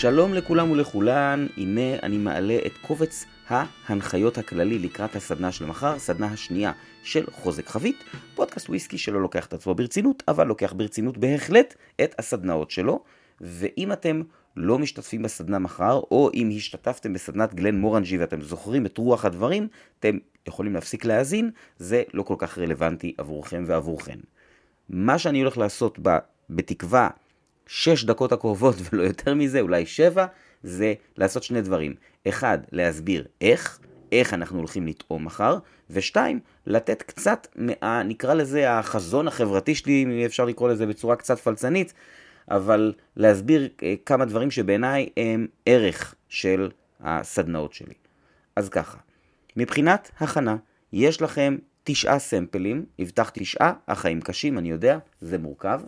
שלום לכולם ולכולן, הנה אני מעלה את קובץ ההנחיות הכללי לקראת הסדנה של מחר, סדנה השנייה של חוזק חבית, פודקאסט וויסקי שלא לוקח את עצמו ברצינות, אבל לוקח ברצינות בהחלט את הסדנאות שלו, ואם אתם לא משתתפים בסדנה מחר, או אם השתתפתם בסדנת גלן מורנג'י ואתם זוכרים את רוח הדברים, אתם יכולים להפסיק להאזין, זה לא כל כך רלוונטי עבורכם ועבורכן. מה שאני הולך לעשות ב, בתקווה שש דקות הקרובות ולא יותר מזה, אולי שבע, זה לעשות שני דברים. אחד, להסביר איך, איך אנחנו הולכים לטעום מחר, ושתיים, לתת קצת, מה, נקרא לזה החזון החברתי שלי, אם אפשר לקרוא לזה בצורה קצת פלצנית, אבל להסביר אה, כמה דברים שבעיניי הם ערך של הסדנאות שלי. אז ככה, מבחינת הכנה, יש לכם תשעה סמפלים, הבטחתי תשעה, החיים קשים, אני יודע, זה מורכב,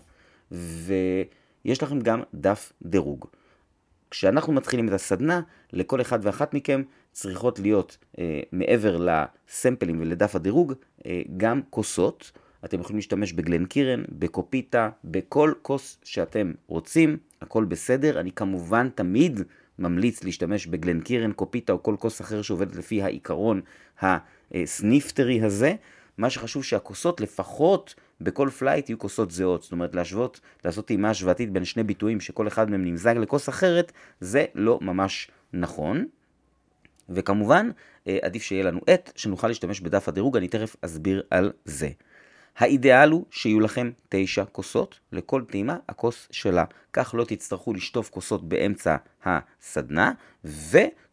ויש לכם גם דף דירוג. כשאנחנו מתחילים את הסדנה, לכל אחד ואחת מכם צריכות להיות, אה, מעבר לסמפלים ולדף הדירוג, אה, גם כוסות. אתם יכולים להשתמש בגלן קירן, בקופיטה, בכל כוס שאתם רוצים, הכל בסדר. אני כמובן תמיד ממליץ להשתמש בגלן קירן, קופיטה או כל כוס אחר שעובדת לפי העיקרון הסניפטר הזה. מה שחשוב שהכוסות לפחות בכל פלייט יהיו כוסות זהות. זאת אומרת, להשוות, לעשות טעימה השוואתית בין שני ביטויים שכל אחד מהם נמזג לכוס אחרת, זה לא ממש נכון. וכמובן, אה, עדיף שיהיה לנו עט שנוכל להשתמש בדף הדירוג, אני תכף אסביר על זה. האידאל הוא שיהיו לכם תשע כוסות, לכל טעימה הכוס שלה. כך לא תצטרכו לשטוף כוסות באמצע הסדנה,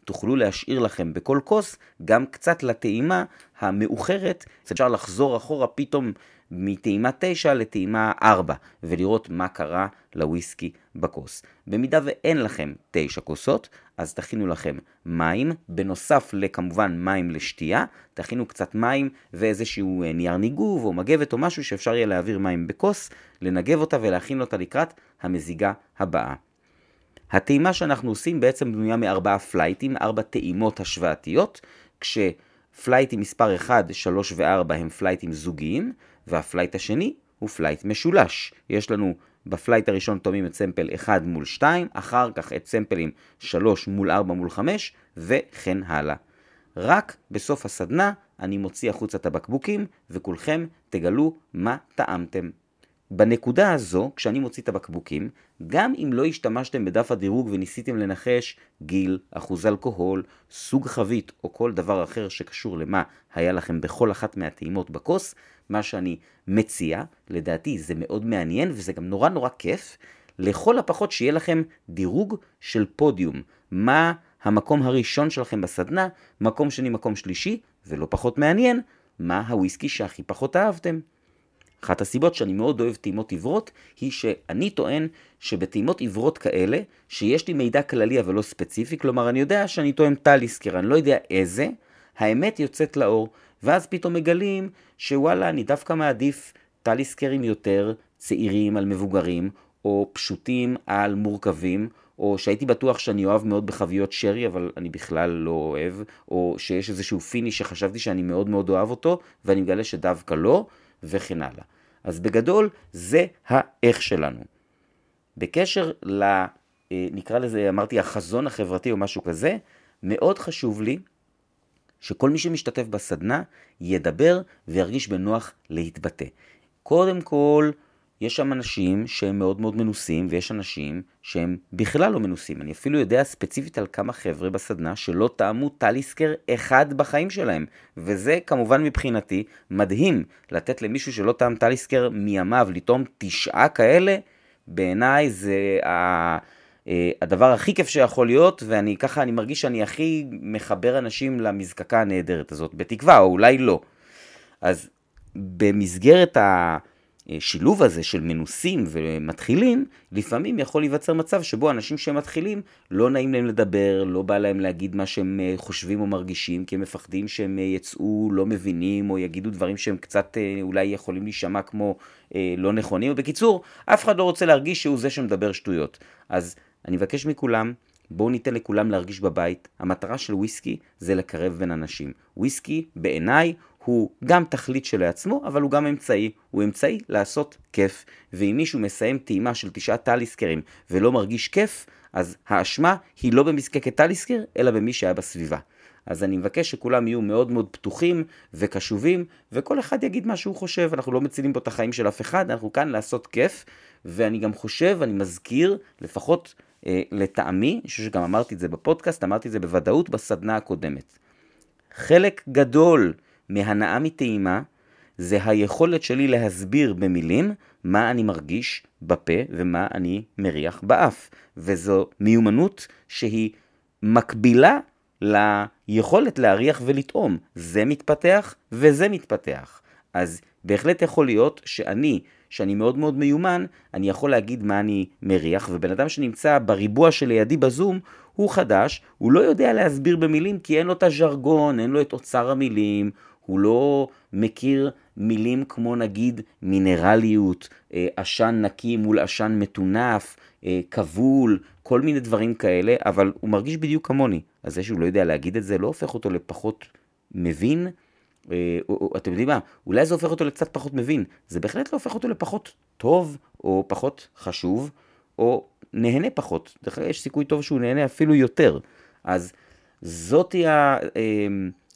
ותוכלו להשאיר לכם בכל כוס גם קצת לטעימה המאוחרת. אפשר לחזור אחורה פתאום מטעימה 9 לטעימה 4, ולראות מה קרה לוויסקי בכוס. במידה ואין לכם 9 כוסות, אז תכינו לכם מים, בנוסף לכמובן מים לשתייה, תכינו קצת מים ואיזשהו אה, נייר ניגוב או מגבת או משהו שאפשר יהיה להעביר מים בכוס, לנגב אותה ולהכין אותה לקראת המזיגה הבאה. הטעימה שאנחנו עושים בעצם בנויה מארבעה פלייטים, ארבע טעימות השוואתיות, כשפלייטים מספר 1, 3 ו-4 הם פלייטים זוגיים, והפלייט השני הוא פלייט משולש. יש לנו בפלייט הראשון תואמים את sample 1 מול 2, אחר כך את sampleים 3 מול 4 מול 5, וכן הלאה. רק בסוף הסדנה אני מוציא החוצה את הבקבוקים, וכולכם תגלו מה טעמתם. בנקודה הזו, כשאני מוציא את הבקבוקים, גם אם לא השתמשתם בדף הדירוג וניסיתם לנחש גיל, אחוז אלכוהול, סוג חבית או כל דבר אחר שקשור למה היה לכם בכל אחת מהטעימות בכוס, מה שאני מציע, לדעתי זה מאוד מעניין וזה גם נורא נורא כיף, לכל הפחות שיהיה לכם דירוג של פודיום. מה המקום הראשון שלכם בסדנה, מקום שני, מקום שלישי, ולא פחות מעניין, מה הוויסקי שהכי פחות אהבתם. אחת הסיבות שאני מאוד אוהב טעימות עיוורות, היא שאני טוען שבטעימות עיוורות כאלה, שיש לי מידע כללי אבל לא ספציפי, כלומר אני יודע שאני טוען טליסקר, אני לא יודע איזה, האמת יוצאת לאור, ואז פתאום מגלים שוואלה, אני דווקא מעדיף טליסקרים יותר צעירים על מבוגרים, או פשוטים על מורכבים, או שהייתי בטוח שאני אוהב מאוד בחביות שרי, אבל אני בכלל לא אוהב, או שיש איזשהו פיני שחשבתי שאני מאוד מאוד אוהב אותו, ואני מגלה שדווקא לא, וכן הלאה. אז בגדול, זה האיך שלנו. בקשר ל... אה, נקרא לזה, אמרתי, החזון החברתי או משהו כזה, מאוד חשוב לי שכל מי שמשתתף בסדנה ידבר וירגיש בנוח להתבטא. קודם כל, יש שם אנשים שהם מאוד מאוד מנוסים, ויש אנשים שהם בכלל לא מנוסים. אני אפילו יודע ספציפית על כמה חבר'ה בסדנה שלא טעמו טליסקר אחד בחיים שלהם. וזה כמובן מבחינתי מדהים לתת למישהו שלא טעם טליסקר מימיו לטעום תשעה כאלה, בעיניי זה ה... אה, הדבר הכי כיף שיכול להיות, ואני ככה, אני מרגיש שאני הכי מחבר אנשים למזקקה הנהדרת הזאת, בתקווה, או אולי לא. אז במסגרת השילוב הזה של מנוסים ומתחילים, לפעמים יכול להיווצר מצב שבו אנשים שמתחילים, לא נעים להם לדבר, לא בא להם להגיד מה שהם אה, חושבים או מרגישים, כי הם מפחדים שהם אה, יצאו לא מבינים, או יגידו דברים שהם קצת אולי יכולים להישמע כמו לא נכונים. בקיצור, אף אחד לא רוצה להרגיש שהוא זה שמדבר שטויות. אז אני מבקש מכולם, בואו ניתן לכולם להרגיש בבית. המטרה של וויסקי זה לקרב בין אנשים. וויסקי, בעיניי, הוא גם תכלית שלעצמו, אבל הוא גם אמצעי. הוא אמצעי לעשות כיף. ואם מישהו מסיים טעימה של תשעה טליסקרים ולא מרגיש כיף, אז האשמה היא לא במזקקת טליסקר, אלא במי שהיה בסביבה. אז אני מבקש שכולם יהיו מאוד מאוד פתוחים וקשובים, וכל אחד יגיד מה שהוא חושב. אנחנו לא מצילים פה את החיים של אף אחד, אנחנו כאן לעשות כיף, ואני גם חושב, אני מזכיר, לפחות אה, לטעמי, אני חושב שגם אמרתי את זה בפודקאסט, אמרתי את זה בוודאות בסדנה הקודמת. חלק גדול מהנאה מטעימה זה היכולת שלי להסביר במילים מה אני מרגיש בפה ומה אני מריח באף. וזו מיומנות שהיא מקבילה ליכולת להריח ולטעום. זה מתפתח וזה מתפתח. אז בהחלט יכול להיות שאני, שאני מאוד מאוד מיומן, אני יכול להגיד מה אני מריח, ובן אדם שנמצא בריבוע שלידי בזום, הוא חדש, הוא לא יודע להסביר במילים כי אין לו את הז'רגון, אין לו את אוצר המילים, הוא לא מכיר מילים כמו נגיד מינרליות, אה, עשן נקי מול עשן מטונף, אה, כבול, כל מיני דברים כאלה, אבל הוא מרגיש בדיוק כמוני. אז זה שהוא לא יודע להגיד את זה לא הופך אותו לפחות מבין. אה, אתם יודעים מה, אולי זה הופך אותו לקצת פחות מבין, זה בהחלט לא הופך אותו לפחות טוב, או פחות חשוב, או נהנה פחות. יש סיכוי טוב שהוא נהנה אפילו יותר. אז זאתי ה...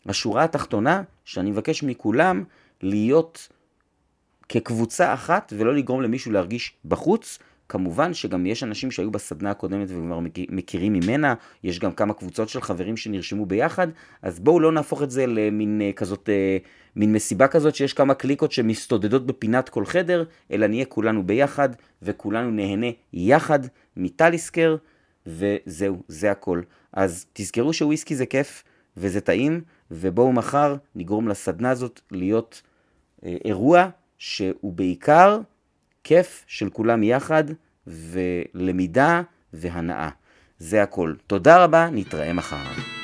השורה התחתונה, שאני מבקש מכולם להיות כקבוצה אחת ולא לגרום למישהו להרגיש בחוץ. כמובן שגם יש אנשים שהיו בסדנה הקודמת וכבר מכירים ממנה, יש גם כמה קבוצות של חברים שנרשמו ביחד, אז בואו לא נהפוך את זה למין אה, כזאת, אה, מין מסיבה כזאת שיש כמה קליקות שמסתודדות בפינת כל חדר, אלא נהיה כולנו ביחד וכולנו נהנה יחד מטליסקר, וזהו, זה הכל. אז תזכרו שוויסקי זה כיף וזה טעים, ובואו מחר נגרום לסדנה הזאת להיות אה, אירוע שהוא בעיקר כיף של כולם יחד, ולמידה והנאה. זה הכל. תודה רבה, נתראה מחר.